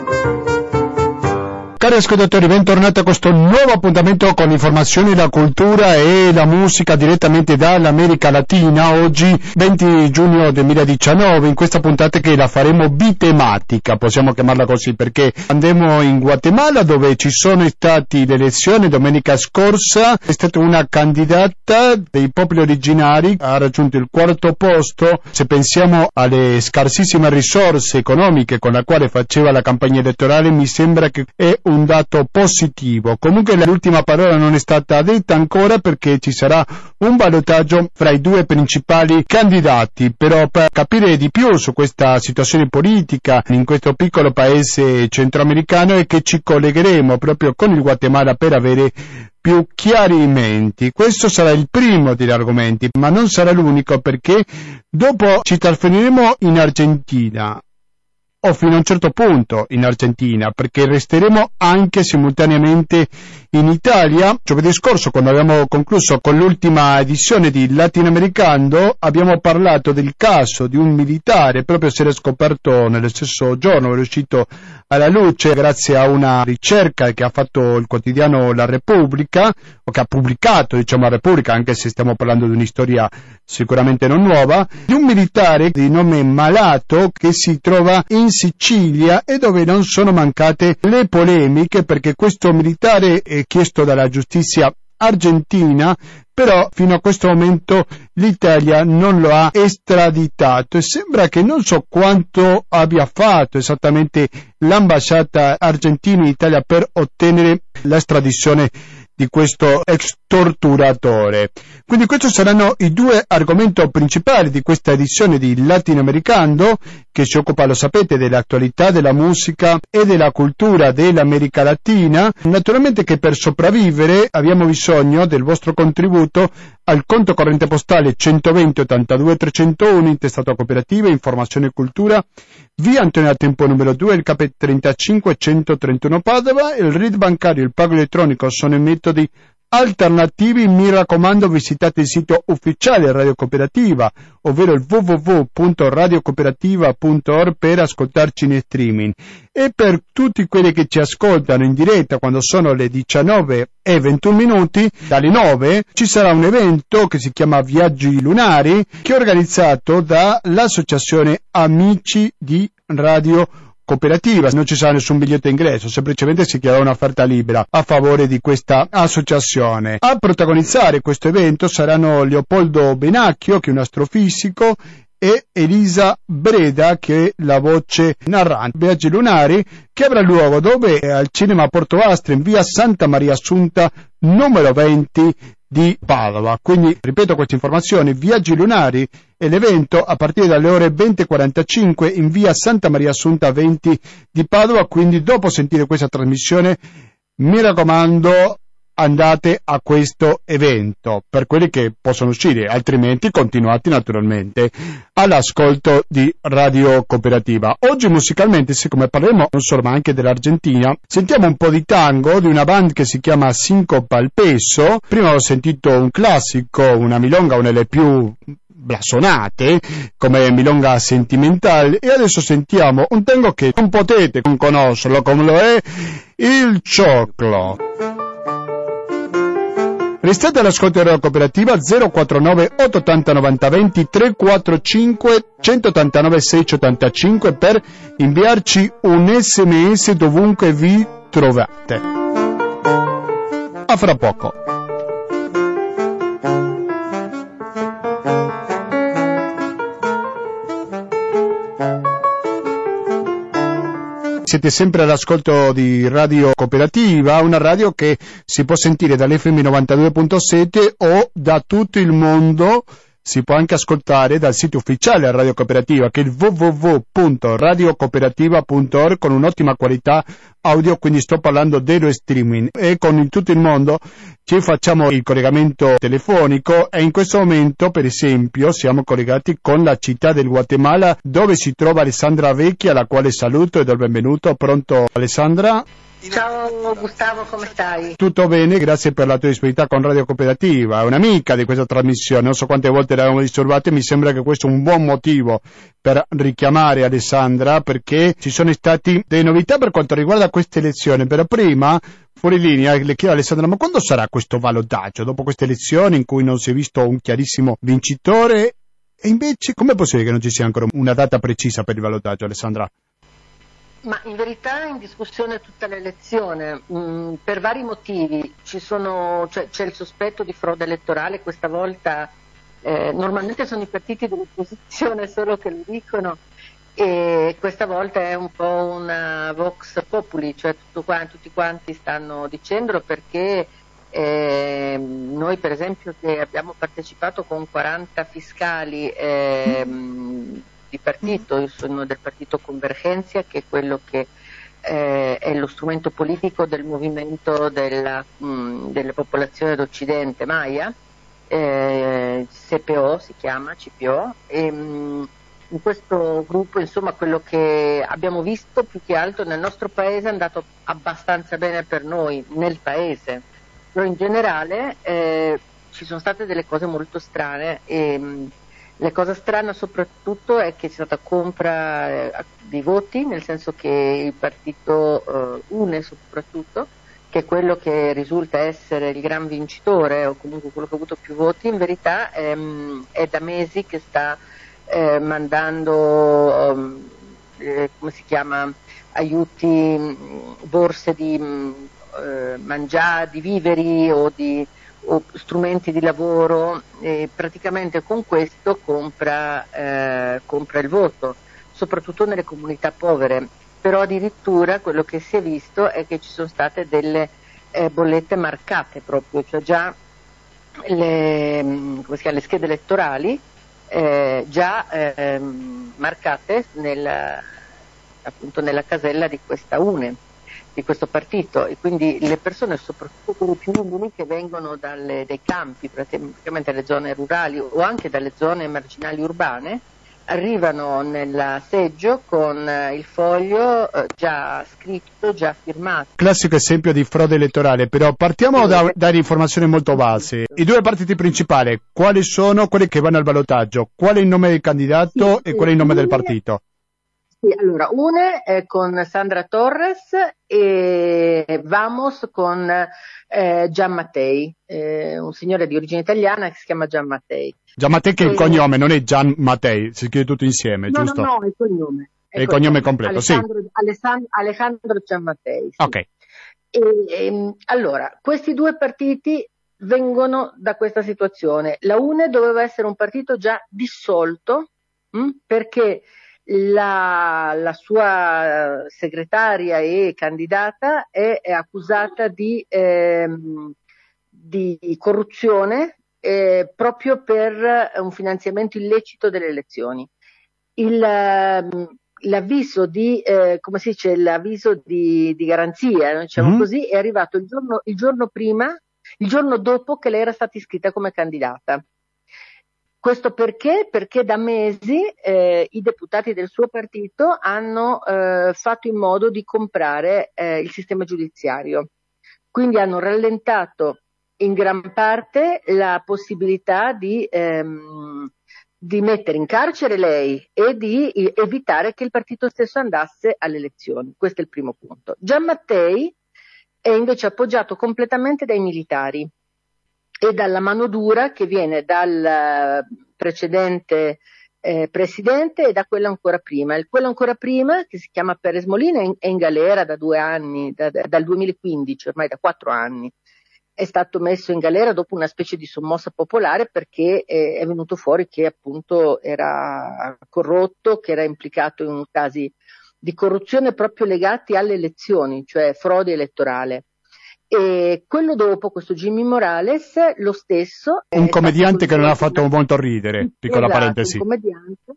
Thank you. Cari ascoltatori, bentornati a questo nuovo appuntamento con informazioni, la cultura e la musica direttamente dall'America Latina. Oggi 20 giugno 2019, in questa puntata che la faremo bitematica, possiamo chiamarla così, perché andremo in Guatemala dove ci sono state le elezioni domenica scorsa. È stata una candidata dei popoli originari, ha raggiunto il quarto posto. Se pensiamo alle scarsissime risorse economiche con la quale faceva la campagna elettorale, mi sembra che è un un dato positivo. Comunque l'ultima parola non è stata detta ancora perché ci sarà un valutaggio fra i due principali candidati, però per capire di più su questa situazione politica in questo piccolo paese centroamericano è che ci collegheremo proprio con il Guatemala per avere più chiarimenti. Questo sarà il primo degli argomenti, ma non sarà l'unico perché dopo ci trasferiremo in Argentina o fino a un certo punto in Argentina, perché resteremo anche simultaneamente in Italia. Giovedì scorso, quando abbiamo concluso con l'ultima edizione di Latinoamericano, abbiamo parlato del caso di un militare, proprio se era scoperto nello stesso giorno, è uscito alla luce grazie a una ricerca che ha fatto il quotidiano La Repubblica, o che ha pubblicato, diciamo, La Repubblica, anche se stiamo parlando di una storia sicuramente non nuova, di un militare di nome Malato che si trova in Sicilia e dove non sono mancate le polemiche perché questo militare è chiesto dalla giustizia argentina, però fino a questo momento l'Italia non lo ha estraditato e sembra che non so quanto abbia fatto esattamente l'ambasciata argentina in Italia per ottenere l'estradizione di questo ex torturatore. Quindi questi saranno i due argomenti principali di questa edizione di Latinoamericano che si occupa, lo sapete, dell'attualità della musica e della cultura dell'America Latina. Naturalmente che per sopravvivere abbiamo bisogno del vostro contributo al conto corrente postale 120 82 301 intestato a cooperativa, informazione e cultura, via Antonio Tempo numero 2, il CAP 35 131 Padova, il RID bancario e il pago elettronico sono i metodi alternativi, mi raccomando visitate il sito ufficiale Radio Cooperativa, ovvero il www.radiocooperativa.org per ascoltarci in streaming. E per tutti quelli che ci ascoltano in diretta quando sono le 19 e 21 minuti, dalle 9 ci sarà un evento che si chiama Viaggi Lunari, che è organizzato dall'Associazione Amici di Radio Cooperativa cooperativa, non ci sarà nessun biglietto ingresso, semplicemente si chiederà un'offerta libera a favore di questa associazione. A protagonizzare questo evento saranno Leopoldo Benacchio, che è un astrofisico, e Elisa Breda che è la voce narrante. Viaggi lunari che avrà luogo dove al cinema Porto Astre in via Santa Maria Assunta numero 20 di Padova. Quindi, ripeto queste informazioni, Viaggi Lunari e l'evento a partire dalle ore 20.45 in via Santa Maria Assunta 20 di Padova, quindi dopo sentire questa trasmissione mi raccomando andate a questo evento per quelli che possono uscire, altrimenti continuate naturalmente all'ascolto di Radio Cooperativa. Oggi musicalmente, siccome parleremo non solo ma anche dell'Argentina, sentiamo un po' di tango di una band che si chiama Sincopa al Peso. Prima ho sentito un classico, una milonga, una delle più blasonate come Milonga Sentimental e adesso sentiamo un tango che non potete non conoscerlo come lo è il Cioclo. Restate all'ascolto della cooperativa 049 880 90 20 345 189 685 per inviarci un sms dovunque vi trovate. A fra poco. Siete sempre all'ascolto di Radio Cooperativa, una radio che si può sentire dall'FM 92.7 o da tutto il mondo si può anche ascoltare dal sito ufficiale Radio Cooperativa che è il www.radiocooperativa.org con un'ottima qualità audio, quindi sto parlando dello streaming e con in tutto il mondo ci facciamo il collegamento telefonico e in questo momento per esempio siamo collegati con la città del Guatemala dove si trova Alessandra Vecchia la quale saluto e do il benvenuto. Pronto Alessandra? Ciao Gustavo, come stai? Tutto bene, grazie per la tua disponibilità con Radio Cooperativa, è un'amica di questa trasmissione, non so quante volte l'abbiamo disturbata e mi sembra che questo è un buon motivo per richiamare Alessandra perché ci sono state delle novità per quanto riguarda queste elezioni, però prima fuori linea le chiedo a Alessandra ma quando sarà questo valottaggio dopo queste elezioni in cui non si è visto un chiarissimo vincitore e invece com'è possibile che non ci sia ancora una data precisa per il valottaggio Alessandra? Ma in verità è in discussione tutta l'elezione, mm, per vari motivi. Sono, cioè, c'è il sospetto di frode elettorale, questa volta eh, normalmente sono i partiti dell'opposizione solo che lo dicono. E questa volta è un po' una vox populi, cioè quanti, tutti quanti stanno dicendolo perché eh, noi per esempio che abbiamo partecipato con 40 fiscali eh, di partito, io sono del partito Convergenza che è quello che eh, è lo strumento politico del movimento della, mh, della popolazione d'Occidente Maya, eh, CPO si chiama, CPO, e, mh, in questo gruppo insomma quello che abbiamo visto più che altro nel nostro paese è andato abbastanza bene per noi, nel paese, però in generale eh, ci sono state delle cose molto strane e, mh, la cosa strana soprattutto è che c'è stata compra eh, di voti, nel senso che il partito eh, UNE soprattutto, che è quello che risulta essere il gran vincitore o comunque quello che ha avuto più voti, in verità ehm, è da mesi che sta eh, mandando, um, eh, chiama, aiuti, borse di eh, mangiare, di viveri o di o strumenti di lavoro e praticamente con questo compra, eh, compra il voto, soprattutto nelle comunità povere. Però addirittura quello che si è visto è che ci sono state delle eh, bollette marcate proprio, cioè già le, mm, chiama, le schede elettorali eh, già eh, marcate nel, appunto nella casella di questa UNE di questo partito e quindi le persone, soprattutto quelle più umili che vengono dalle, dai campi, praticamente dalle zone rurali o anche dalle zone marginali urbane, arrivano nel seggio con eh, il foglio eh, già scritto, già firmato. Classico esempio di frode elettorale, però partiamo da, da informazioni molto base. I due partiti principali, quali sono quelli che vanno al ballottaggio? Qual è il nome del candidato sì, e qual è il nome del partito? Sì, allora, une è con Sandra Torres e Vamos con eh, Gian Mattei, eh, un signore di origine italiana che si chiama Gian Mattei. Gian Mattei che è il cognome, non è Gian Mattei, si scrive tutto insieme, no, giusto? No, no, è il cognome. È, il cognome completo, Alessandro, sì. Alessandro, Alejandro Gian Mattei. Sì. Ok. E, e, ehm, allora, questi due partiti vengono da questa situazione. La UNE doveva essere un partito già dissolto mh, hm, perché la, la, sua segretaria e candidata è, è accusata di, ehm, di corruzione eh, proprio per un finanziamento illecito delle elezioni. Il, ehm, l'avviso di, eh, come si dice, l'avviso di, di garanzia, diciamo mm-hmm. così, è arrivato il giorno, il giorno prima, il giorno dopo che lei era stata iscritta come candidata. Questo perché? Perché da mesi eh, i deputati del suo partito hanno eh, fatto in modo di comprare eh, il sistema giudiziario. Quindi hanno rallentato in gran parte la possibilità di, ehm, di mettere in carcere lei e di evitare che il partito stesso andasse alle elezioni. Questo è il primo punto. Gian Mattei è invece appoggiato completamente dai militari e dalla mano dura che viene dal eh, precedente eh, presidente e da quello ancora prima. Il quello ancora prima, che si chiama Perez Molina, è in, è in galera da due anni, da, da, dal 2015, ormai da quattro anni. È stato messo in galera dopo una specie di sommossa popolare perché eh, è venuto fuori che appunto era corrotto, che era implicato in casi di corruzione proprio legati alle elezioni, cioè frode elettorale. E quello dopo, questo Jimmy Morales, lo stesso. Un comediante che non ha fatto molto ridere, piccola esatto, parentesi. Un comediante.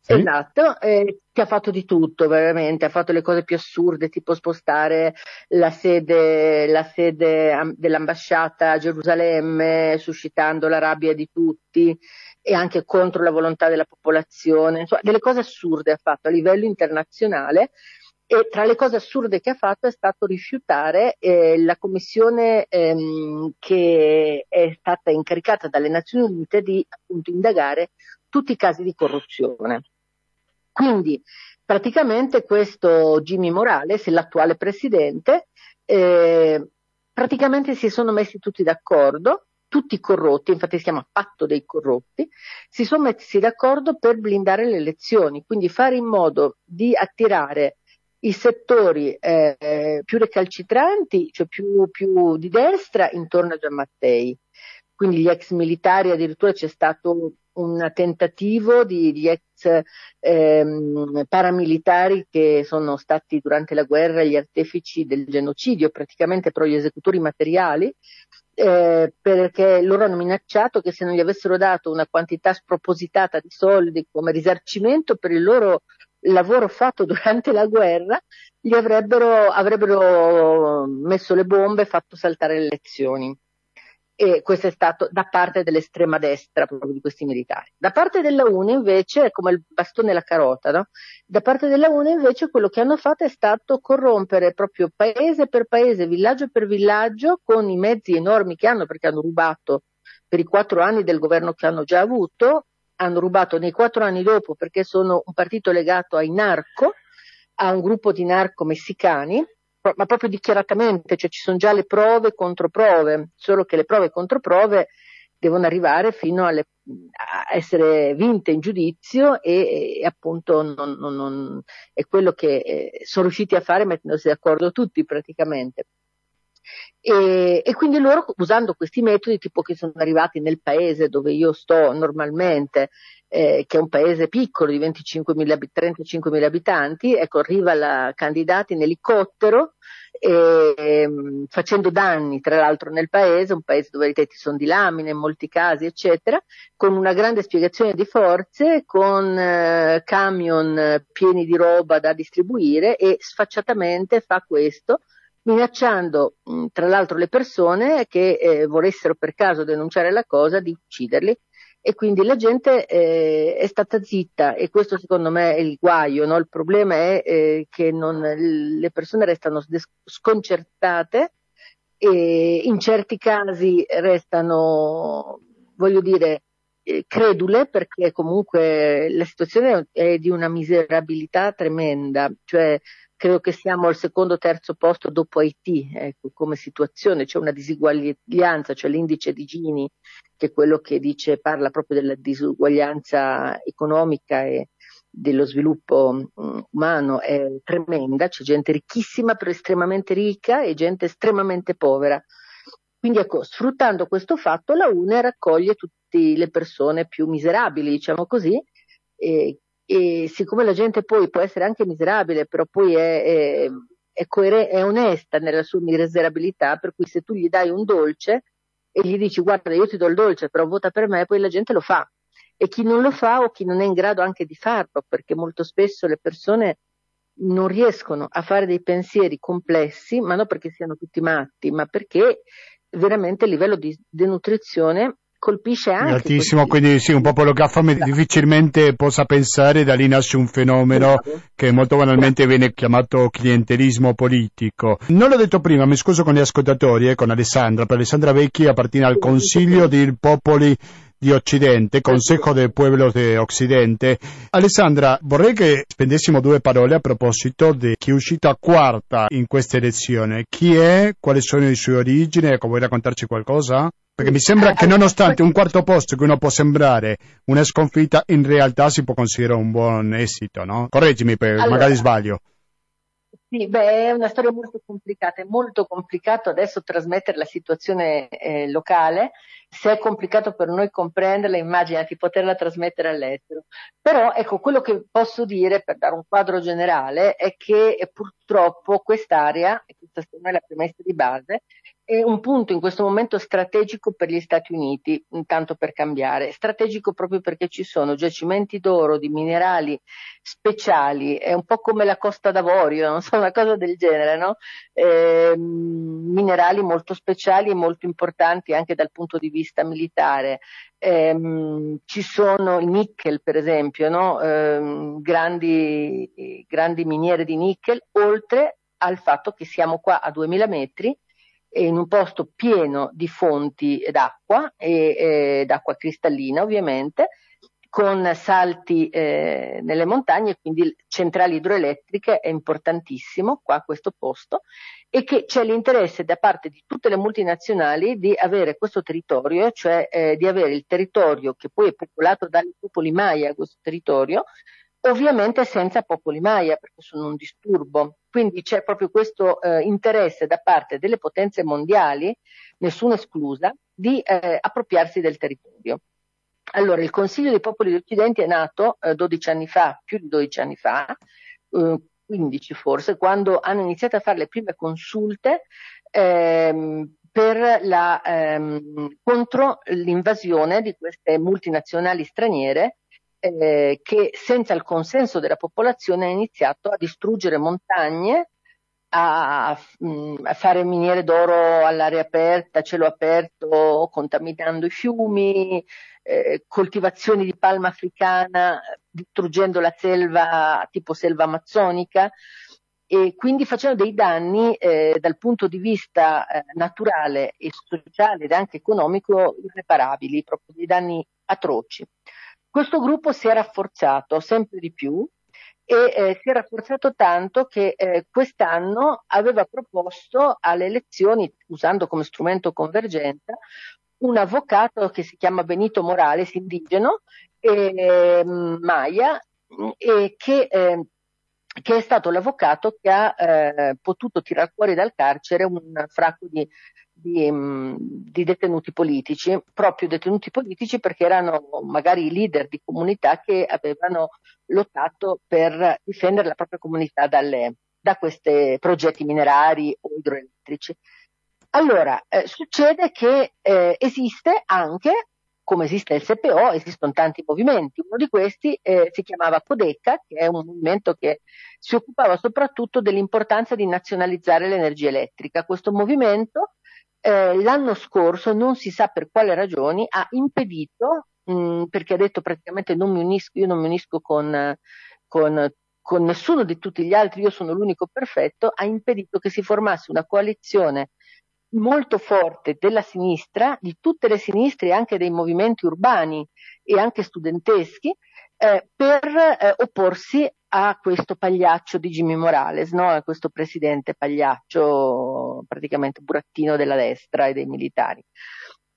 Sì? Esatto, eh, che ha fatto di tutto veramente, ha fatto le cose più assurde, tipo spostare la sede, la sede dell'ambasciata a Gerusalemme, suscitando la rabbia di tutti e anche contro la volontà della popolazione, insomma, delle cose assurde ha fatto a livello internazionale e tra le cose assurde che ha fatto è stato rifiutare eh, la commissione ehm, che è stata incaricata dalle Nazioni Unite di appunto indagare tutti i casi di corruzione. Quindi praticamente questo Jimmy Morales, l'attuale presidente, eh, praticamente si sono messi tutti d'accordo tutti corrotti, infatti si chiama patto dei corrotti, si sono messi d'accordo per blindare le elezioni, quindi fare in modo di attirare i settori eh, più recalcitranti, cioè più, più, di destra, intorno a Giammattei. Quindi gli ex militari, addirittura c'è stato un tentativo di, di ex ehm, paramilitari che sono stati durante la guerra gli artefici del genocidio, praticamente però gli esecutori materiali, eh, perché loro hanno minacciato che se non gli avessero dato una quantità spropositata di soldi come risarcimento per il loro lavoro fatto durante la guerra, gli avrebbero, avrebbero messo le bombe e fatto saltare le elezioni e questo è stato da parte dell'estrema destra proprio di questi militari. Da parte della UNE invece è come il bastone e la carota, no? Da parte della UNE invece quello che hanno fatto è stato corrompere proprio paese per paese, villaggio per villaggio con i mezzi enormi che hanno perché hanno rubato per i quattro anni del governo che hanno già avuto, hanno rubato nei quattro anni dopo perché sono un partito legato ai narco, a un gruppo di narco messicani ma proprio dichiaratamente, cioè ci sono già le prove e controprove, solo che le prove e controprove devono arrivare fino alle, a essere vinte in giudizio e, e appunto non, non, non, è quello che eh, sono riusciti a fare mettendosi d'accordo tutti praticamente. E, e, quindi loro usando questi metodi tipo che sono arrivati nel paese dove io sto normalmente eh, che è un paese piccolo di 25.000, 35.000 abitanti, ecco, arriva la candidata in elicottero eh, facendo danni tra l'altro nel paese, un paese dove i tetti sono di lamine in molti casi, eccetera, con una grande spiegazione di forze, con eh, camion pieni di roba da distribuire e sfacciatamente fa questo minacciando tra l'altro le persone che eh, volessero per caso denunciare la cosa di ucciderli. E quindi la gente eh, è stata zitta. E questo secondo me è il guaio, no? il problema è eh, che non, le persone restano sconcertate e in certi casi restano, voglio dire, eh, credule perché comunque la situazione è di una miserabilità tremenda, cioè credo che siamo al secondo o terzo posto dopo Haiti ecco, come situazione, c'è una disuguaglianza, cioè l'indice di Gini, che è quello che dice, parla proprio della disuguaglianza economica e dello sviluppo umano è tremenda, c'è gente ricchissima però estremamente ricca e gente estremamente povera. Quindi ecco, sfruttando questo fatto la UNE raccoglie tutte le persone più miserabili, diciamo così, eh, e siccome la gente poi può essere anche miserabile, però poi è, è, è, coer- è onesta nella sua miserabilità, per cui se tu gli dai un dolce e gli dici guarda io ti do il dolce, però vota per me, poi la gente lo fa. E chi non lo fa o chi non è in grado anche di farlo, perché molto spesso le persone non riescono a fare dei pensieri complessi, ma non perché siano tutti matti, ma perché veramente il livello di denutrizione colpisce anche. Altissimo, quindi sì, un popolo che ha fame esatto. difficilmente possa pensare, da lì nasce un fenomeno Bravo. che molto banalmente viene chiamato clientelismo politico. Non l'ho detto prima, mi scuso con gli ascoltatori e eh, con Alessandra, per Alessandra Vecchi appartiene al Consiglio dei Popoli di Occidente, Consejo del Pueblo de Occidente. Alessandra, vorrei che spendessimo due parole a proposito di chi è uscita quarta in questa elezione. Chi è? Quali sono le sue origini? Ecco, vuoi raccontarci qualcosa? Perché mi sembra che nonostante un quarto posto che uno può sembrare una sconfitta, in realtà si può considerare un buon esito, no? Correggimi, per, allora, magari sbaglio. Sì, beh, è una storia molto complicata, è molto complicato adesso trasmettere la situazione eh, locale, se è complicato per noi comprenderla, immaginati poterla trasmettere all'estero. Però ecco, quello che posso dire per dare un quadro generale è che eh, purtroppo quest'area, e questa è la premessa di base, è un punto in questo momento strategico per gli Stati Uniti, intanto per cambiare, strategico proprio perché ci sono giacimenti d'oro, di minerali speciali, è un po' come la Costa d'Avorio, non so, una cosa del genere, no? Eh, minerali molto speciali e molto importanti anche dal punto di vista militare. Eh, ci sono i nickel, per esempio, no? eh, grandi, grandi miniere di nickel, oltre al fatto che siamo qua a 2000 metri in un posto pieno di fonti d'acqua e eh, d'acqua cristallina ovviamente con salti eh, nelle montagne, quindi centrali idroelettriche è importantissimo qua questo posto e che c'è l'interesse da parte di tutte le multinazionali di avere questo territorio, cioè eh, di avere il territorio che poi è popolato dai popoli Maya, questo territorio, ovviamente senza popoli Maya perché sono un disturbo. Quindi c'è proprio questo eh, interesse da parte delle potenze mondiali, nessuna esclusa, di eh, appropriarsi del territorio. Allora, il Consiglio dei Popoli d'Occidente è nato eh, 12 anni fa, più di 12 anni fa, 15 eh, forse, quando hanno iniziato a fare le prime consulte ehm, la, ehm, contro l'invasione di queste multinazionali straniere eh, che senza il consenso della popolazione ha iniziato a distruggere montagne, a, a, fare miniere d'oro all'aria aperta, cielo aperto, contaminando i fiumi, eh, coltivazioni di palma africana, distruggendo la selva tipo selva amazzonica e quindi facendo dei danni eh, dal punto di vista eh, naturale e sociale ed anche economico irreparabili, proprio dei danni atroci. Questo gruppo si è rafforzato sempre di più e eh, si è rafforzato tanto che eh, quest'anno aveva proposto alle elezioni, usando come strumento convergenza, un avvocato che si chiama Benito Morales, indigeno, eh, Maya, e che, ehm, che, è stato l'avvocato che ha eh, potuto tirare fuori dal carcere un fracco di di, mm, di, detenuti politici, proprio detenuti politici perché erano magari i leader di comunità che avevano lottato per difendere la propria comunità dalle, da questi progetti minerari o idroelettrici. Allora, eh, succede che eh, esiste anche, come esiste il SPO, esistono tanti movimenti. Uno di questi eh, si chiamava Codeca, che è un movimento che si occupava soprattutto dell'importanza di nazionalizzare l'energia elettrica. Questo movimento eh, l'anno scorso, non si sa per quale ragioni, ha impedito, mh, mm, perché ha detto praticamente non mi unisco, io non mi unisco con, con, con nessuno di tutti gli altri, io sono l'unico perfetto, ha impedito che si formasse una coalizione molto forte della sinistra, di tutte le sinistre e anche dei movimenti urbani e anche studenteschi, eh, per eh, opporsi a questo pagliaccio di Jimmy Morales, no? a questo presidente pagliaccio, praticamente burattino della destra e dei militari.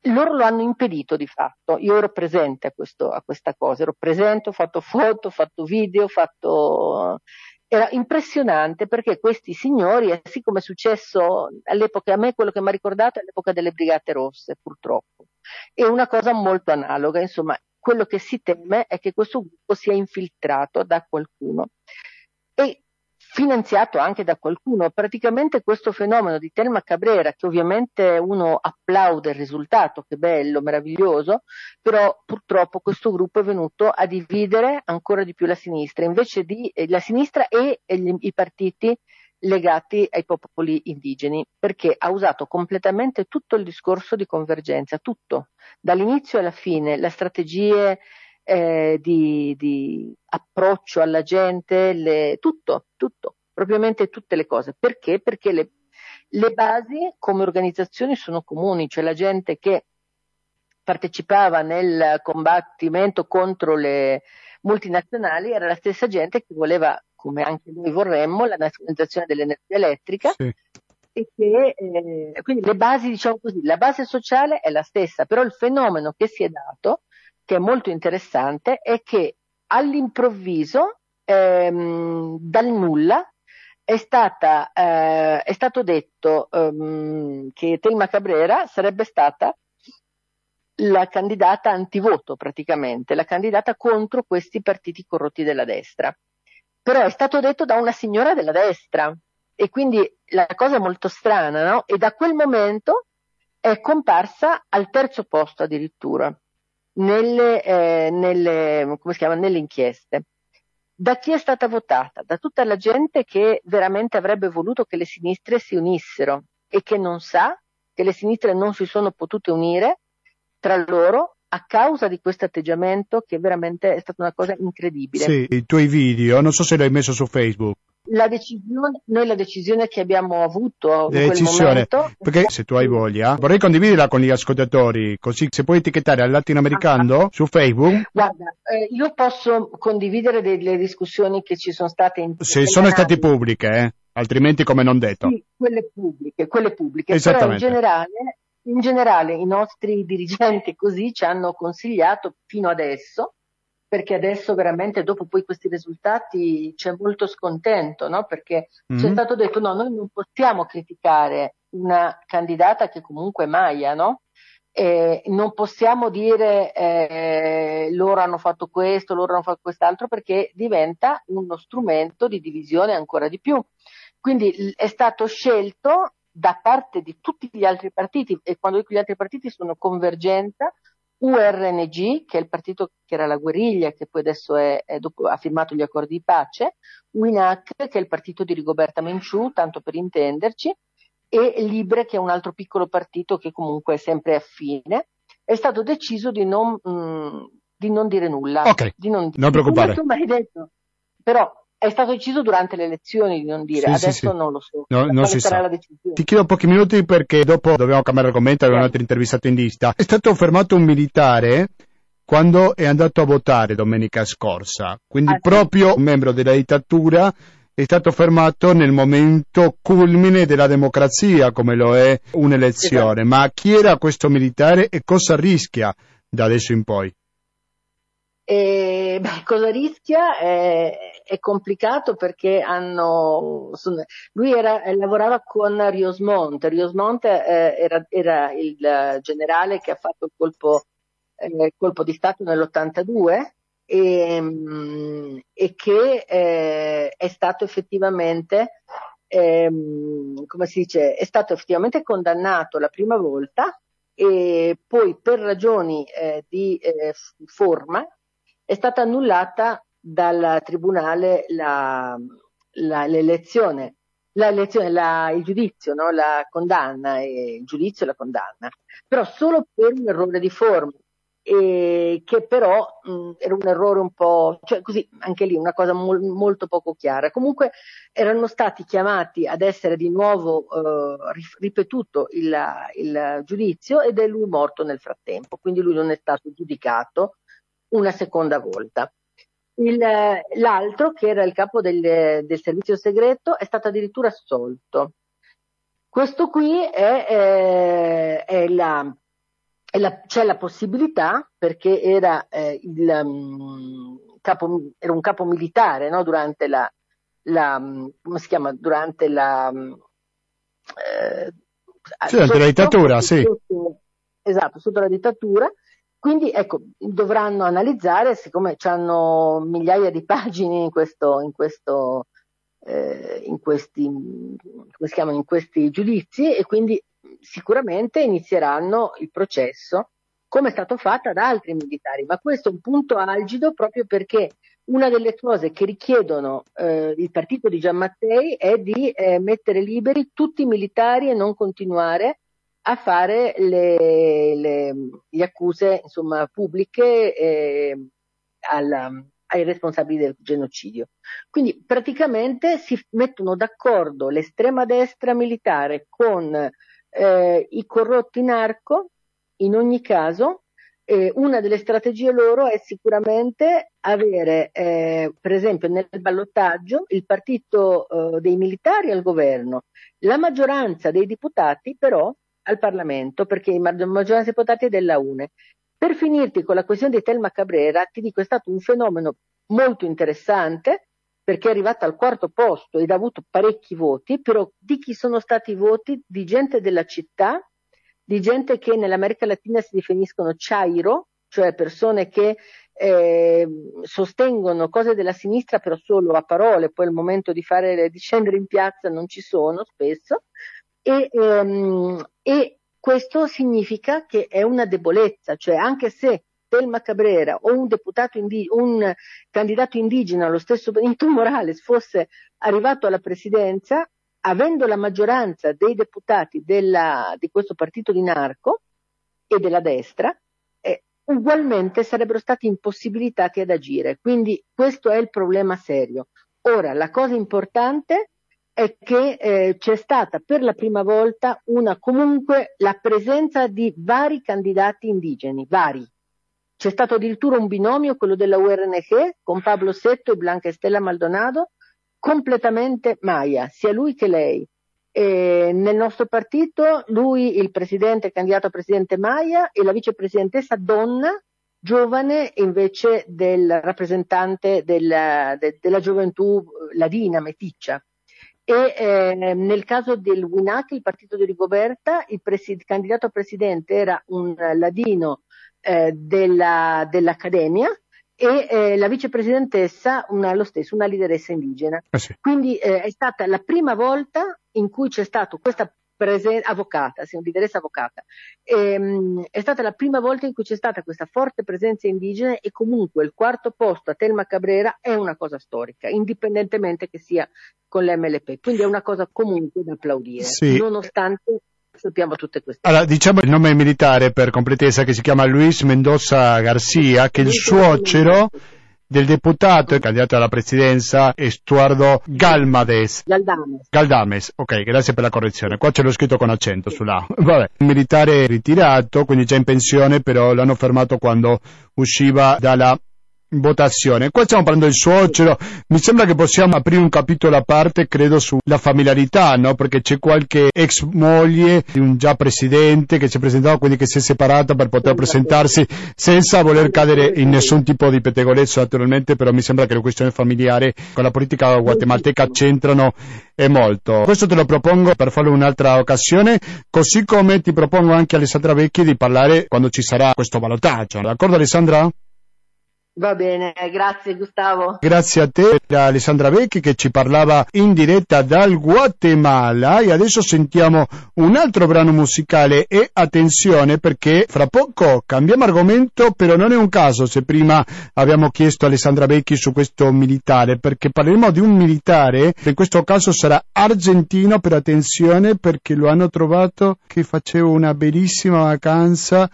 Loro lo hanno impedito di fatto, io ero presente a, questo, a questa cosa, ero presente, ho fatto foto, ho fatto video, ho fatto... Era impressionante perché questi signori, siccome è successo all'epoca, a me quello che mi ha ricordato è l'epoca delle Brigate Rosse, purtroppo, è una cosa molto analoga, insomma, quello che si teme è che questo gruppo sia infiltrato da qualcuno e finanziato anche da qualcuno. Praticamente questo fenomeno di Telma Cabrera, che ovviamente uno applaude il risultato, che bello, meraviglioso, però purtroppo questo gruppo è venuto a dividere ancora di più la sinistra, invece di eh, la sinistra e, e gli, i partiti legati ai popoli indigeni, perché ha usato completamente tutto il discorso di convergenza, tutto, dall'inizio alla fine, le strategie eh, di, di, approccio alla gente, le, tutto, tutto, propriamente tutte le cose. Perché? Perché le, le basi come organizzazioni sono comuni, cioè la gente che partecipava nel combattimento contro le multinazionali era la stessa gente che voleva come anche noi vorremmo, la nazionalizzazione dell'energia elettrica. Sì. E che, eh, quindi le basi, diciamo così, la base sociale è la stessa, però il fenomeno che si è dato, che è molto interessante, è che all'improvviso, ehm, dal nulla, è, stata, eh, è stato detto ehm, che Telma Cabrera sarebbe stata la candidata antivoto praticamente, la candidata contro questi partiti corrotti della destra però è stato detto da una signora della destra, E quindi la cosa è molto strana, no? E da quel momento è comparsa al terzo posto addirittura nelle, eh, nelle, chiama, nelle inchieste. Da chi è stata votata? Da tutta la gente che veramente avrebbe voluto che le sinistre si unissero e che non sa che le sinistre non si sono potute unire tra loro a causa di questo atteggiamento che veramente è stata una cosa incredibile. Sì, i tuoi video, non so se l'hai messo su Facebook. La decisione, noi la decisione che abbiamo avuto in quel momento... Perché se tu hai voglia, vorrei condividerla con gli ascoltatori, così se puoi etichettare al latinoamericano ah, su Facebook. Guarda, eh, io posso condividere delle discussioni che ci sono state in... Se sono state pubbliche, eh? altrimenti come non detto. Sì, quelle pubbliche, quelle pubbliche. Esattamente. Però in generale, in generale i nostri dirigenti così ci hanno consigliato fino adesso perché adesso veramente dopo poi questi risultati c'è molto scontento, no? Perché mm-hmm. ci è stato detto no, noi non possiamo criticare una candidata che comunque è Maia, no? E non possiamo dire eh, loro hanno fatto questo, loro hanno fatto quest'altro, perché diventa uno strumento di divisione ancora di più. Quindi è stato scelto da parte di tutti gli altri partiti, e quando dico gli altri partiti sono Convergenza, URNG, che è il partito che era la guerriglia, che poi adesso è, è dopo, ha firmato gli accordi di pace, WINAC, che è il partito di Rigoberta Menciù, tanto per intenderci, e Libre, che è un altro piccolo partito che comunque è sempre affine. È stato deciso di non, mh, mm, di non dire nulla. Ok, di non, non preoccupare. Tu mi hai detto, però è stato deciso durante le elezioni di non dire, sì, adesso sì, sì. non lo so. No, non si sa. Ti chiedo pochi minuti perché dopo dobbiamo cambiare argomento, abbiamo un altro intervistato in lista. È stato fermato un militare quando è andato a votare domenica scorsa, quindi ah, proprio un membro della dittatura è stato fermato nel momento culmine della democrazia, come lo è un'elezione. Esatto. Ma chi era questo militare e cosa rischia da adesso in poi? E, beh, cosa rischia? È, è, complicato perché hanno, lui era, lavorava con Riosmont, Riosmont eh, era, era, il generale che ha fatto il colpo, eh, colpo di Stato nell'82 e, mm, e che eh, è stato effettivamente, ehm, come si dice, è stato effettivamente condannato la prima volta e poi per ragioni eh, di eh, forma è stata annullata dal tribunale la, la, l'elezione, la elezione, la, il giudizio, no? la condanna, il giudizio e la condanna, però solo per un errore di forma, e che però mh, era un errore un po', cioè così, anche lì una cosa mol, molto poco chiara. Comunque erano stati chiamati ad essere di nuovo eh, ripetuto il, il giudizio ed è lui morto nel frattempo, quindi lui non è stato giudicato una seconda volta. Il, l'altro, che era il capo del, del, servizio segreto, è stato addirittura assolto. Questo qui è, è, è la, la, c'è la possibilità, perché era, eh, il, um, capo, era un capo militare no? durante la, la, come si chiama, durante la... Eh, sì, durante la dittatura, sì. Esatto, sotto la dittatura, quindi ecco, dovranno analizzare, siccome hanno migliaia di pagine in, questo, in, questo, eh, in, questi, chiamano, in questi giudizi e quindi sicuramente inizieranno il processo come è stato fatto ad altri militari, ma questo è un punto algido proprio perché una delle cose che richiedono eh, il partito di Gian Mattei è di eh, mettere liberi tutti i militari e non continuare a fare le, le, le accuse insomma, pubbliche eh, alla, ai responsabili del genocidio. Quindi praticamente si mettono d'accordo l'estrema destra militare con eh, i corrotti narco, in ogni caso, eh, una delle strategie loro è sicuramente avere, eh, per esempio, nel ballottaggio il partito eh, dei militari al governo, la maggioranza dei deputati però al Parlamento, perché la maggioranza deputati della UNE. Per finirti con la questione di Telma Cabrera, ti dico, è stato un fenomeno molto interessante, perché è arrivata al quarto posto ed ha avuto parecchi voti, però di chi sono stati i voti? Di gente della città, di gente che nell'America Latina si definiscono chairo, cioè persone che eh, sostengono cose della sinistra però solo a parole, poi al momento di, fare, di scendere in piazza non ci sono spesso e, ehm, e questo significa che è una debolezza, cioè anche se Telma Cabrera o un, indi- un candidato indigeno, lo stesso Benito Morales, fosse arrivato alla presidenza, avendo la maggioranza dei deputati della, di questo partito di narco e della destra, eh, ugualmente sarebbero stati impossibilitati ad agire. Quindi questo è il problema serio. Ora, la cosa importante è che eh, c'è stata per la prima volta una comunque la presenza di vari candidati indigeni, vari. C'è stato addirittura un binomio, quello della URNG, con Pablo Setto e Blanca Estella Maldonado, completamente Maya, sia lui che lei. E nel nostro partito lui, il presidente, candidato a presidente Maya e la vicepresidentessa donna, giovane invece del rappresentante della, de, della gioventù ladina, meticcia. E eh, nel caso del WINAC, il partito di Rigoberta, il, presi- il candidato a presidente era un ladino eh, della, dell'Accademia e eh, la vicepresidentessa una, lo stesso, una lideressa indigena. Eh sì. Quindi eh, è stata la prima volta in cui c'è stata questa presenza, avvocata, sì, lideressa avvocata, ehm, è stata la prima volta in cui c'è stata questa forte presenza indigena e comunque il quarto posto a Telma Cabrera è una cosa storica, indipendentemente che sia con l'MLP, quindi è una cosa comunque da applaudire, sì. nonostante sappiamo tutte queste allora, diciamo il nome militare per completezza che si chiama Luis Mendoza Garcia, che il suocero del deputato e candidato alla presidenza Estuardo Galmades. Galdames. Galdames, ok, grazie per la correzione. Qua ce l'ho scritto con accento sulla Vabbè, un militare ritirato, quindi già in pensione, però l'hanno fermato quando usciva dalla votazione. Qua stiamo parlando del suocero, mi sembra che possiamo aprire un capitolo a parte, credo, sulla familiarità, no? Perché c'è qualche ex moglie di un già presidente che si è presentato, quindi che si è separata per poter presentarsi senza voler cadere in nessun tipo di pettegolezzo, naturalmente, però mi sembra che le questioni familiari con la politica guatemalteca c'entrano e molto. Questo te lo propongo per farlo un'altra occasione, così come ti propongo anche Alessandra Vecchi di parlare quando ci sarà questo ballottaggio. D'accordo Alessandra? Va bene, grazie Gustavo. Grazie a te, Alessandra Vecchi che ci parlava in diretta dal Guatemala e adesso sentiamo un altro brano musicale e attenzione perché fra poco cambiamo argomento, però non è un caso se prima abbiamo chiesto a Alessandra Vecchi su questo militare, perché parleremo di un militare, in questo caso sarà argentino, però attenzione perché lo hanno trovato che faceva una bellissima vacanza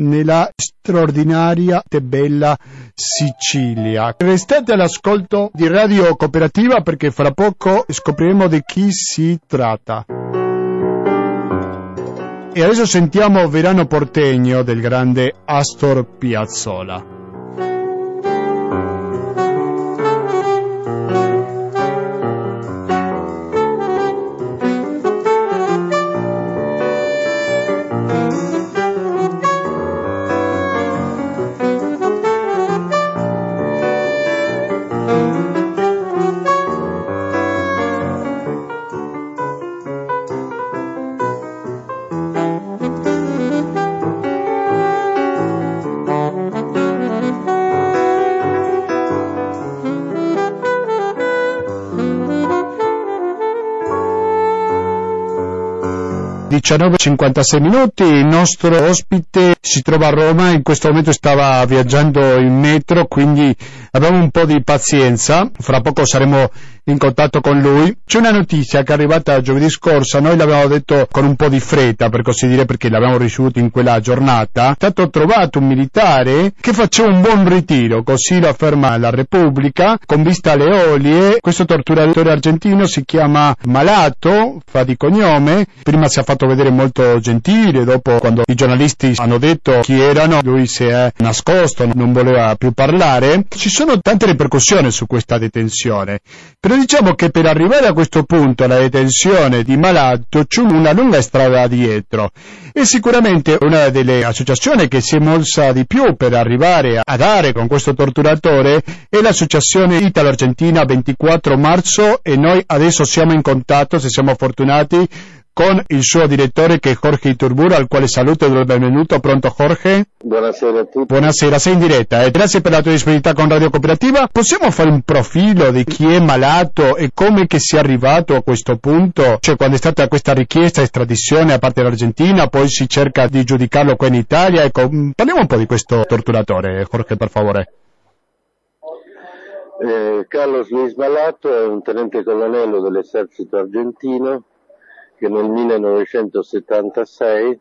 nella straordinaria e bella Sicilia. Restate all'ascolto di Radio Cooperativa perché fra poco scopriremo di chi si tratta. E adesso sentiamo Verano Portegno del grande Astor Piazzola. 19.56 minuti, il nostro ospite si trova a Roma, in questo momento stava viaggiando in metro, quindi abbiamo un po' di pazienza, fra poco saremo in contatto con lui. C'è una notizia che è arrivata giovedì scorso, noi l'abbiamo detto con un po' di fretta, per così dire, perché l'abbiamo ricevuto in quella giornata. È stato trovato un militare che faceva un buon ritiro, così lo afferma la Repubblica, con vista alle olie. Questo torturatore argentino si chiama Malato, fa di cognome, prima si è fatto vedere molto gentile, dopo quando i giornalisti hanno detto chi erano, lui si è nascosto, non voleva più parlare. Ci sono tante ripercussioni su questa detenzione, però diciamo che per arrivare a questo punto, alla detenzione di Malato, c'è una lunga strada dietro e sicuramente una delle associazioni che si è mossa di più per arrivare a dare con questo torturatore è l'associazione Italo-Argentina 24 marzo e noi adesso siamo in contatto, se siamo fortunati, con il suo direttore che è Jorge Iturbura, al quale saluto e do il benvenuto. Pronto Jorge? Buonasera a tutti. Buonasera, sei in diretta. Eh. Grazie per la tua disponibilità con Radio Cooperativa. Possiamo fare un profilo di chi è malato e come che sia arrivato a questo punto? Cioè quando è stata questa richiesta di estradizione a parte dell'Argentina, poi si cerca di giudicarlo qua in Italia. Ecco, parliamo un po' di questo torturatore, Jorge, per favore. Eh, Carlos Luis Malato è un tenente colonnello dell'esercito argentino che nel 1976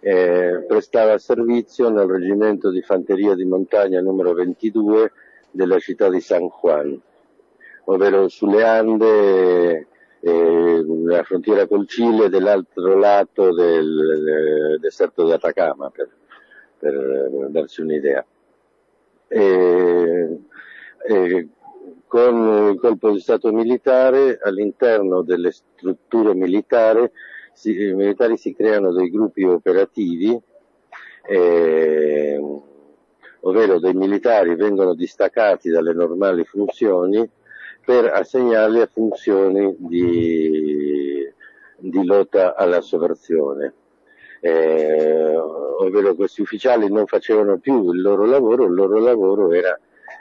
eh, prestava servizio nel reggimento di fanteria di montagna numero 22 della città di San Juan, ovvero sulle Ande, eh, la frontiera col Cile dell'altro lato del, del deserto di Atacama, per, per darsi un'idea. E, e con il colpo di Stato militare all'interno delle strutture militari si, militari si creano dei gruppi operativi, eh, ovvero dei militari vengono distaccati dalle normali funzioni per assegnarli a funzioni di, di lotta alla sovversione. Eh, ovvero questi ufficiali non facevano più il loro lavoro, il loro lavoro era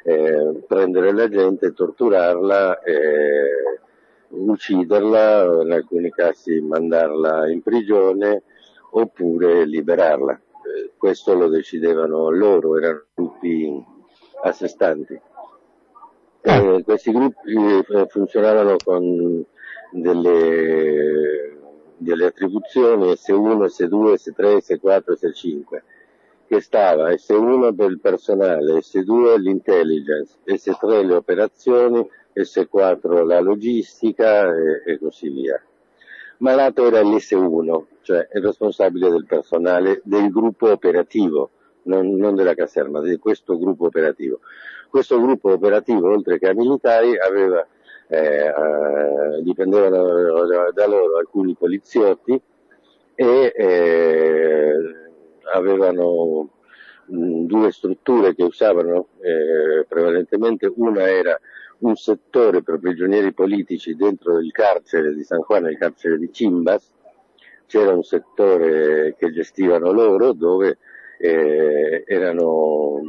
eh, prendere la gente, torturarla, eh, ucciderla, in alcuni casi mandarla in prigione oppure liberarla. Eh, questo lo decidevano loro, erano gruppi a sé stanti. Eh, questi gruppi eh, funzionavano con delle, delle attribuzioni S1, S2, S3, S4, S5 che stava S1 per il personale, S2 l'intelligence, S3 le operazioni, S4 la logistica e, e così via. Malato era l'S1, cioè il responsabile del personale del gruppo operativo, non, non della caserma, di questo gruppo operativo. Questo gruppo operativo, oltre che a militari, aveva, eh, eh, dipendevano da loro alcuni poliziotti e eh, avevano mh, due strutture che usavano eh, prevalentemente, una era un settore per prigionieri politici dentro il carcere di San Juan, il carcere di Cimbas, c'era un settore che gestivano loro dove eh, erano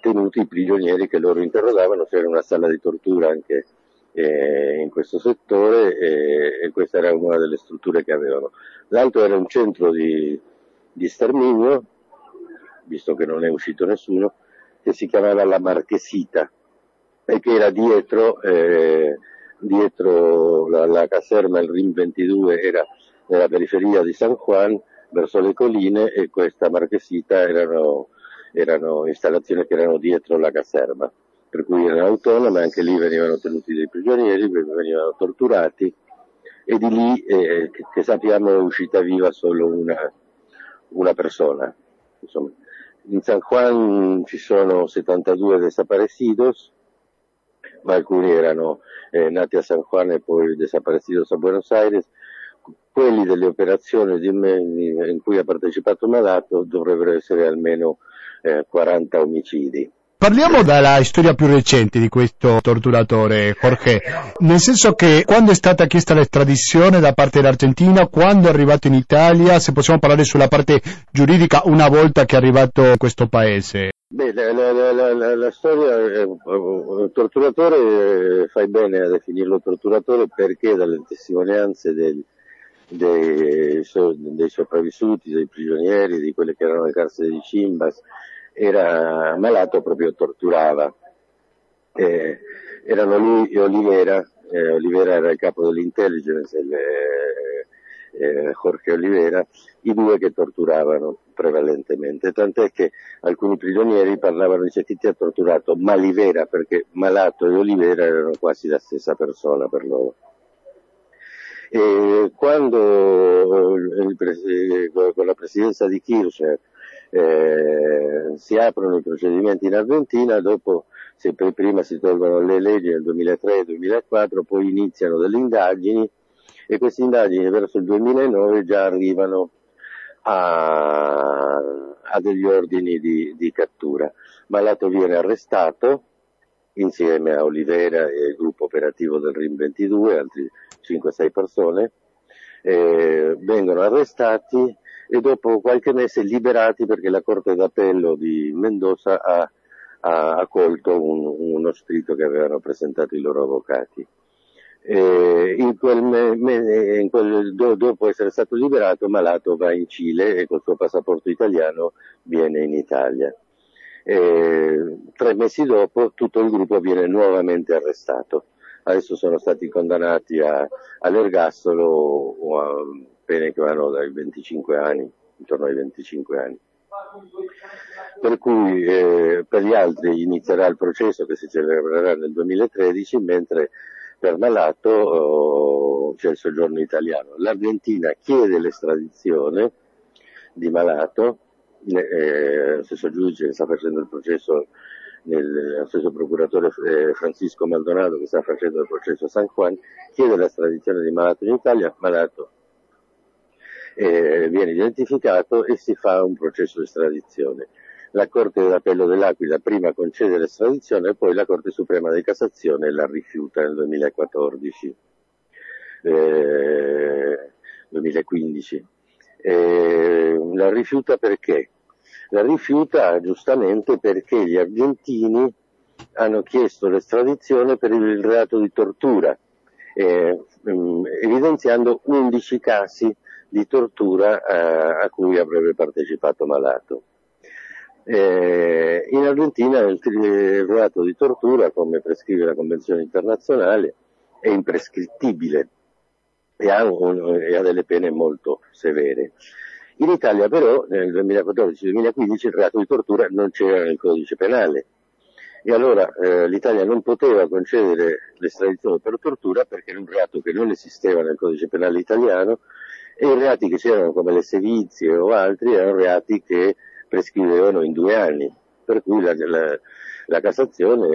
tenuti i prigionieri che loro interrogavano, c'era una sala di tortura anche eh, in questo settore e, e, questa era una delle strutture che avevano. L'altro era un centro di, di sterminio, visto che non è uscito nessuno, che si chiamava La Marchesita e che era dietro, eh, dietro la, la, caserma, il RIM 22 era nella periferia di San Juan, verso le colline e questa Marchesita erano, erano installazioni che erano dietro la caserma, per cui erano autonome, anche lì venivano tenuti dei prigionieri, venivano torturati e di lì, eh, che, che sappiamo, è uscita viva solo una, una persona. Insomma, in San Juan ci sono 72 desaparecidos, ma alcuni erano eh, nati a San Juan e poi desaparecidos a Buenos Aires. Quelli delle operazioni in cui ha partecipato Malato dovrebbero essere almeno eh, 40 omicidi. Parliamo della storia più recente di questo torturatore, Jorge, nel senso che quando è stata chiesta l'estradizione da parte dell'Argentina, quando è arrivato in Italia, se possiamo parlare sulla parte giuridica una volta che è arrivato in questo paese. Beh, la, la, la, la storia, eh, il torturatore, eh, fai bene a definirlo torturatore perché dalle testimonianze del, dei, dei sopravvissuti, dei prigionieri, di quelli che erano nel carcere di Cimbas, era malato, proprio torturava. Eh, erano lui e Olivera, eh, Olivera era il capo dell'intelligence, il, eh, eh, Jorge Olivera, i due che torturavano prevalentemente, tant'è che alcuni prigionieri parlavano di chi ti ha torturato, Malivera, perché Malato e Olivera erano quasi la stessa persona per loro. E quando il, con la presidenza di Kirchner eh, si aprono i procedimenti in Argentina, dopo se prima si tolgono le leggi nel 2003-2004, poi iniziano delle indagini e queste indagini verso il 2009 già arrivano a, a degli ordini di, di cattura. Malato viene arrestato insieme a Olivera e il gruppo operativo del RIM 22, altri 5-6 persone, eh, vengono arrestati e dopo qualche mese liberati perché la Corte d'Appello di Mendoza ha, ha accolto un, uno scritto che avevano presentato i loro avvocati. In quel me, me, in quel, do, dopo essere stato liberato, Malato va in Cile e col suo passaporto italiano viene in Italia. Eh, tre mesi dopo tutto il gruppo viene nuovamente arrestato. Adesso sono stati condannati a, all'ergastolo o a pene che vanno dai 25 anni, intorno ai 25 anni. Per cui eh, per gli altri inizierà il processo che si celebrerà nel 2013, mentre per Malato oh, c'è il soggiorno italiano. L'Argentina chiede l'estradizione di Malato, eh, lo stesso giudice che sta facendo il processo, nel, lo stesso procuratore eh, Francisco Maldonado che sta facendo il processo a San Juan, chiede l'estradizione di Malato in Italia, Malato eh, viene identificato e si fa un processo di estradizione la Corte d'Appello dell'Aquila prima concede l'estradizione e poi la Corte Suprema di Cassazione la rifiuta nel 2014, eh, 2015. Eh, la rifiuta perché? La rifiuta giustamente perché gli argentini hanno chiesto l'estradizione per il reato di tortura, eh, evidenziando 11 casi di tortura eh, a cui avrebbe partecipato Malato. Eh, in Argentina il, il reato di tortura, come prescrive la Convenzione internazionale, è imprescrittibile e ha, un, e ha delle pene molto severe. In Italia però nel 2014-2015 il reato di tortura non c'era nel codice penale e allora eh, l'Italia non poteva concedere l'estradizione per tortura perché era un reato che non esisteva nel codice penale italiano e i reati che c'erano come le sevizie o altri erano reati che prescrivevano in due anni, per cui la, la, la Cassazione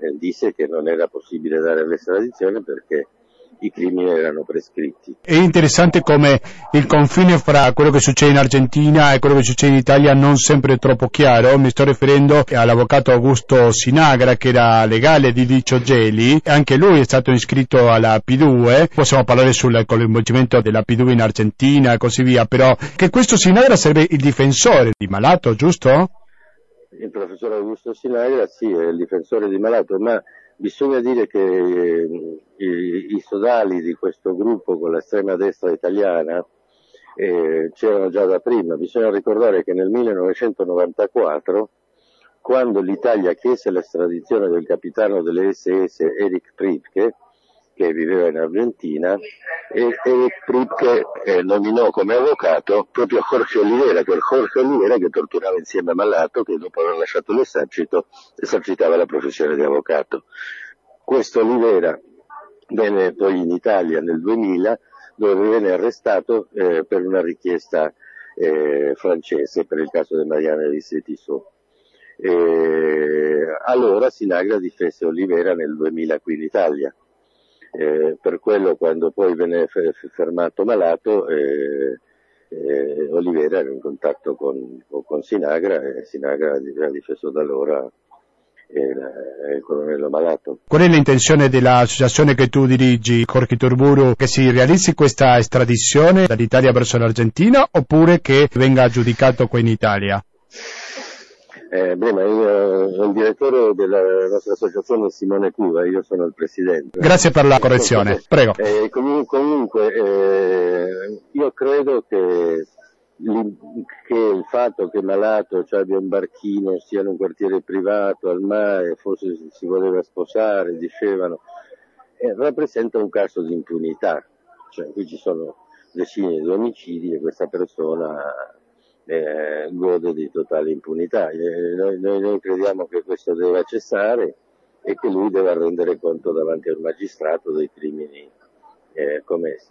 eh, disse che non era possibile dare l'estradizione perché i crimini erano prescritti. È interessante come il confine fra quello che succede in Argentina e quello che succede in Italia non sempre è troppo chiaro. Mi sto riferendo all'avvocato Augusto Sinagra che era legale di Licio Geli, anche lui è stato iscritto alla P2, possiamo parlare sul coinvolgimento della P2 in Argentina e così via, però che questo Sinagra sarebbe il difensore di Malato, giusto? Il professor Augusto Sinagra sì, è il difensore di Malato, ma Bisogna dire che eh, i, i, sodali di questo gruppo con l'estrema destra italiana eh, c'erano già da prima. Bisogna ricordare che nel 1994, quando l'Italia chiese l'estradizione del capitano delle SS Eric Pripke, che viveva in Argentina, e Eric Pripke eh, nominò come avvocato proprio Jorge Olivera, quel Jorge Olivera che torturava insieme a Malato, che dopo aver lasciato l'esercito esercitava la professione di avvocato. Questo Olivera venne poi in Italia nel 2000, dove venne arrestato eh, per una richiesta eh, francese per il caso di Marianne Risse Tissot. allora Sinagra difese Olivera nel 2000 qui in Italia eh, per quello quando poi venne fermato malato eh, eh, Olivera era in contatto con, con Sinagra e Sinagra ha difeso da allora il colonnello Malato. Qual è l'intenzione dell'associazione che tu dirigi, Corchi Turburu, che si realizzi questa estradizione dall'Italia verso l'Argentina oppure che venga giudicato qui in Italia? Eh, beh, io, il direttore della nostra associazione è Simone Cuva, io sono il presidente. Grazie per la correzione, prego. Eh, comunque, comunque eh, io credo che, che, il fatto che Malato cioè abbia un barchino, sia in un quartiere privato, al mare, forse si voleva sposare, dicevano, eh, rappresenta un caso di impunità. Cioè, qui ci sono decine di omicidi e questa persona eh, gode di totale impunità. Eh, noi, noi, noi, crediamo che questo debba cessare e che lui debba rendere conto davanti al magistrato dei crimini eh, commessi.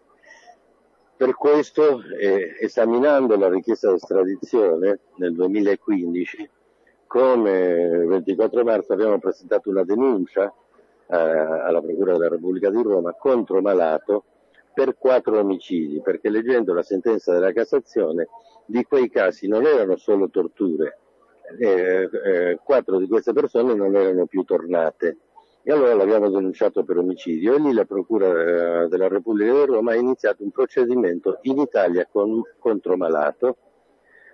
Per questo, eh, esaminando la richiesta di estradizione nel 2015, come il 24 marzo abbiamo presentato una denuncia eh, alla Procura della Repubblica di Roma contro Malato per quattro omicidi, perché leggendo la sentenza della Cassazione di quei casi non erano solo torture, eh, eh, quattro di queste persone non erano più tornate. E allora l'abbiamo denunciato per omicidio. E lì la Procura eh, della Repubblica di Roma ha iniziato un procedimento in Italia con, contro Malato,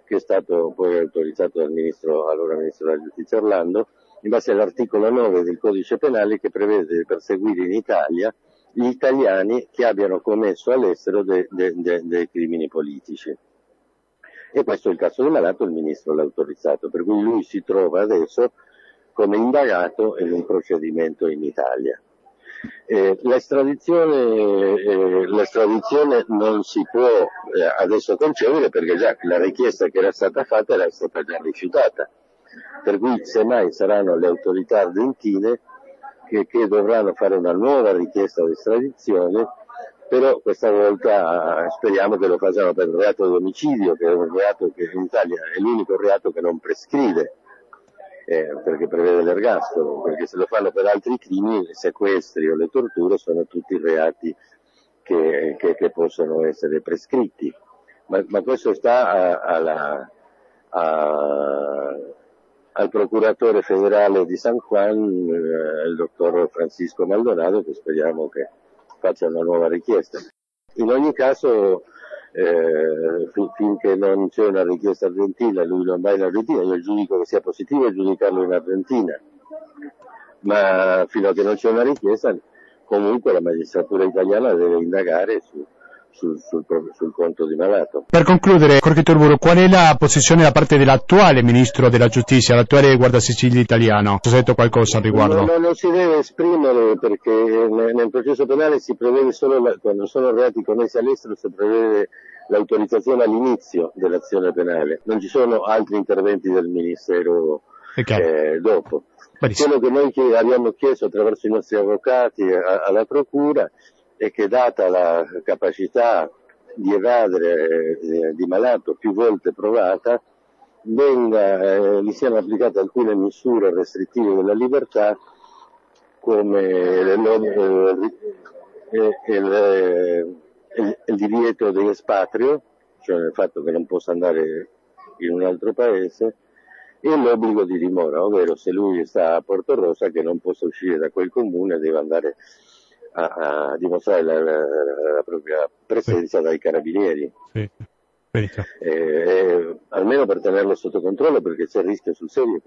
che è stato poi autorizzato dal ministro, allora ministro della Giustizia Orlando, in base all'articolo 9 del codice penale che prevede di perseguire in Italia gli italiani che abbiano commesso all'estero dei de, de, de crimini politici. E questo è il caso di Malato, il ministro l'ha autorizzato, per cui lui si trova adesso come indagato in un procedimento in Italia. Eh, l'estradizione, eh, l'estradizione, non si può eh, adesso concedere perché già la richiesta che era stata fatta era stata già rifiutata. Per cui semmai saranno le autorità argentine che, che dovranno fare una nuova richiesta di estradizione, però questa volta eh, speriamo che lo facciano per il reato di omicidio, che è un reato che in Italia è l'unico reato che non prescrive eh, perché prevede l'ergastolo, perché se lo fanno per altri crimini, i sequestri o le torture sono tutti reati che, che, che possono essere prescritti. Ma, ma questo sta a, alla, a, al procuratore federale di San Juan, eh, il dottor Francisco Maldonado, che speriamo che faccia una nuova richiesta. In ogni caso eh, finché non c'è una richiesta argentina, lui non va in Argentina, io giudico che sia positivo giudicarlo in Argentina, ma fino a che non c'è una richiesta comunque la magistratura italiana deve indagare su, sul, sul, sul, conto di Malato. Per concludere, Jorge Turburo, qual è la posizione da parte dell'attuale Ministro della Giustizia, l'attuale Guardasicilio italiano? Ci ha detto qualcosa al riguardo? No, non si deve esprimere perché nel, processo penale si prevede solo, la, quando sono reati commessi all'estero, si prevede l'autorizzazione all'inizio dell'azione penale, non ci sono altri interventi del Ministero eh, dopo. Quello che noi abbiamo chiesto attraverso i nostri avvocati alla Procura e che data la capacità di evadere eh, di malato più volte provata, venga, eh, gli siano applicate alcune misure restrittive della libertà come il, il, il divieto di espatrio, cioè il fatto che non possa andare in un altro paese, e l'obbligo di dimora, ovvero se lui sta a Porto Rosa che non possa uscire da quel comune deve andare a, a dimostrare la, la, la, propria presenza dai carabinieri. Sì. Eh, eh, almeno per tenerlo sotto controllo perché c'è il rischio sul serio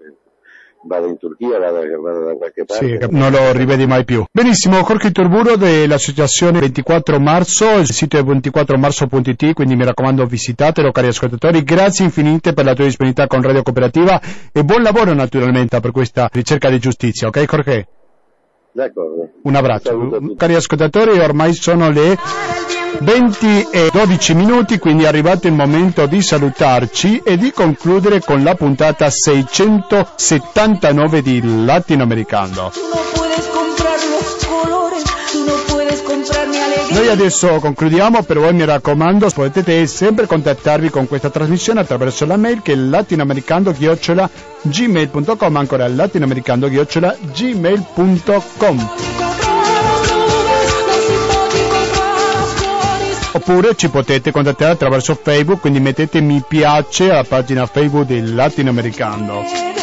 vada in Turchia, vada, vada, da qualche parte. Sì, non lo rivedi mai più. Benissimo, Jorge Turburo dell'associazione 24 marzo, il sito è 24marzo.it, quindi mi raccomando visitatelo cari ascoltatori. Grazie infinite per la tua disponibilità con Radio Cooperativa e buon lavoro naturalmente per questa ricerca di giustizia, ok Jorge? D'accordo. Un abbraccio. Cari ascoltatori, ormai sono le 20 e 12 minuti, quindi è arrivato il momento di salutarci e di concludere con la puntata 679 di Latinoamericano. Noi adesso concludiamo, per voi mi raccomando potete sempre contattarvi con questa trasmissione attraverso la mail che è latinoamericando-gmail.com ancora latinoamericando-gmail.com Oppure ci potete contattare attraverso Facebook, quindi mettete mi piace alla pagina Facebook del Latinoamericano.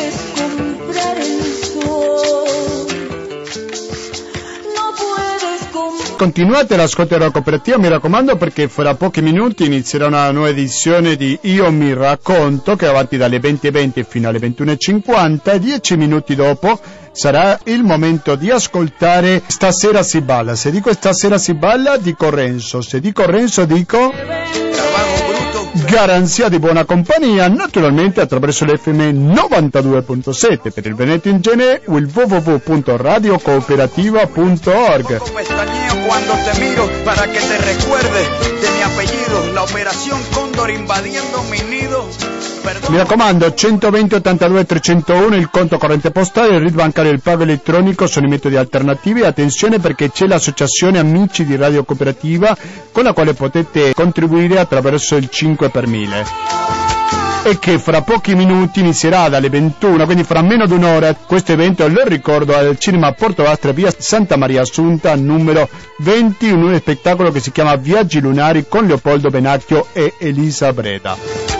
Continuate l'ascolto della cooperativa, mi raccomando, perché fra pochi minuti inizierà una nuova edizione di Io mi racconto, che è avanti dalle 20.20 fino alle 21.50 e dieci minuti dopo sarà il momento di ascoltare Stasera si balla. Se dico stasera si balla, dico Renzo. Se dico Renzo, dico garanzia di buona compagnia, naturalmente attraverso l'FM 92.7 per il Veneto in genere il www.radiocooperativa.org. Cuando mi raccomando, 120 82 301 il conto corrente postale, il RID bancario e il pago elettronico sono i metodi alternativi. Attenzione perché c'è l'associazione Amici di Radio Cooperativa con la quale potete contribuire attraverso il 5 per 1000 e che fra pochi minuti inizierà dalle 21, quindi fra meno di un'ora questo evento, lo ricordo, al cinema Porto Astra, via Santa Maria Assunta, numero 20, un spettacolo che si chiama Viaggi Lunari con Leopoldo Benacchio e Elisa Breda.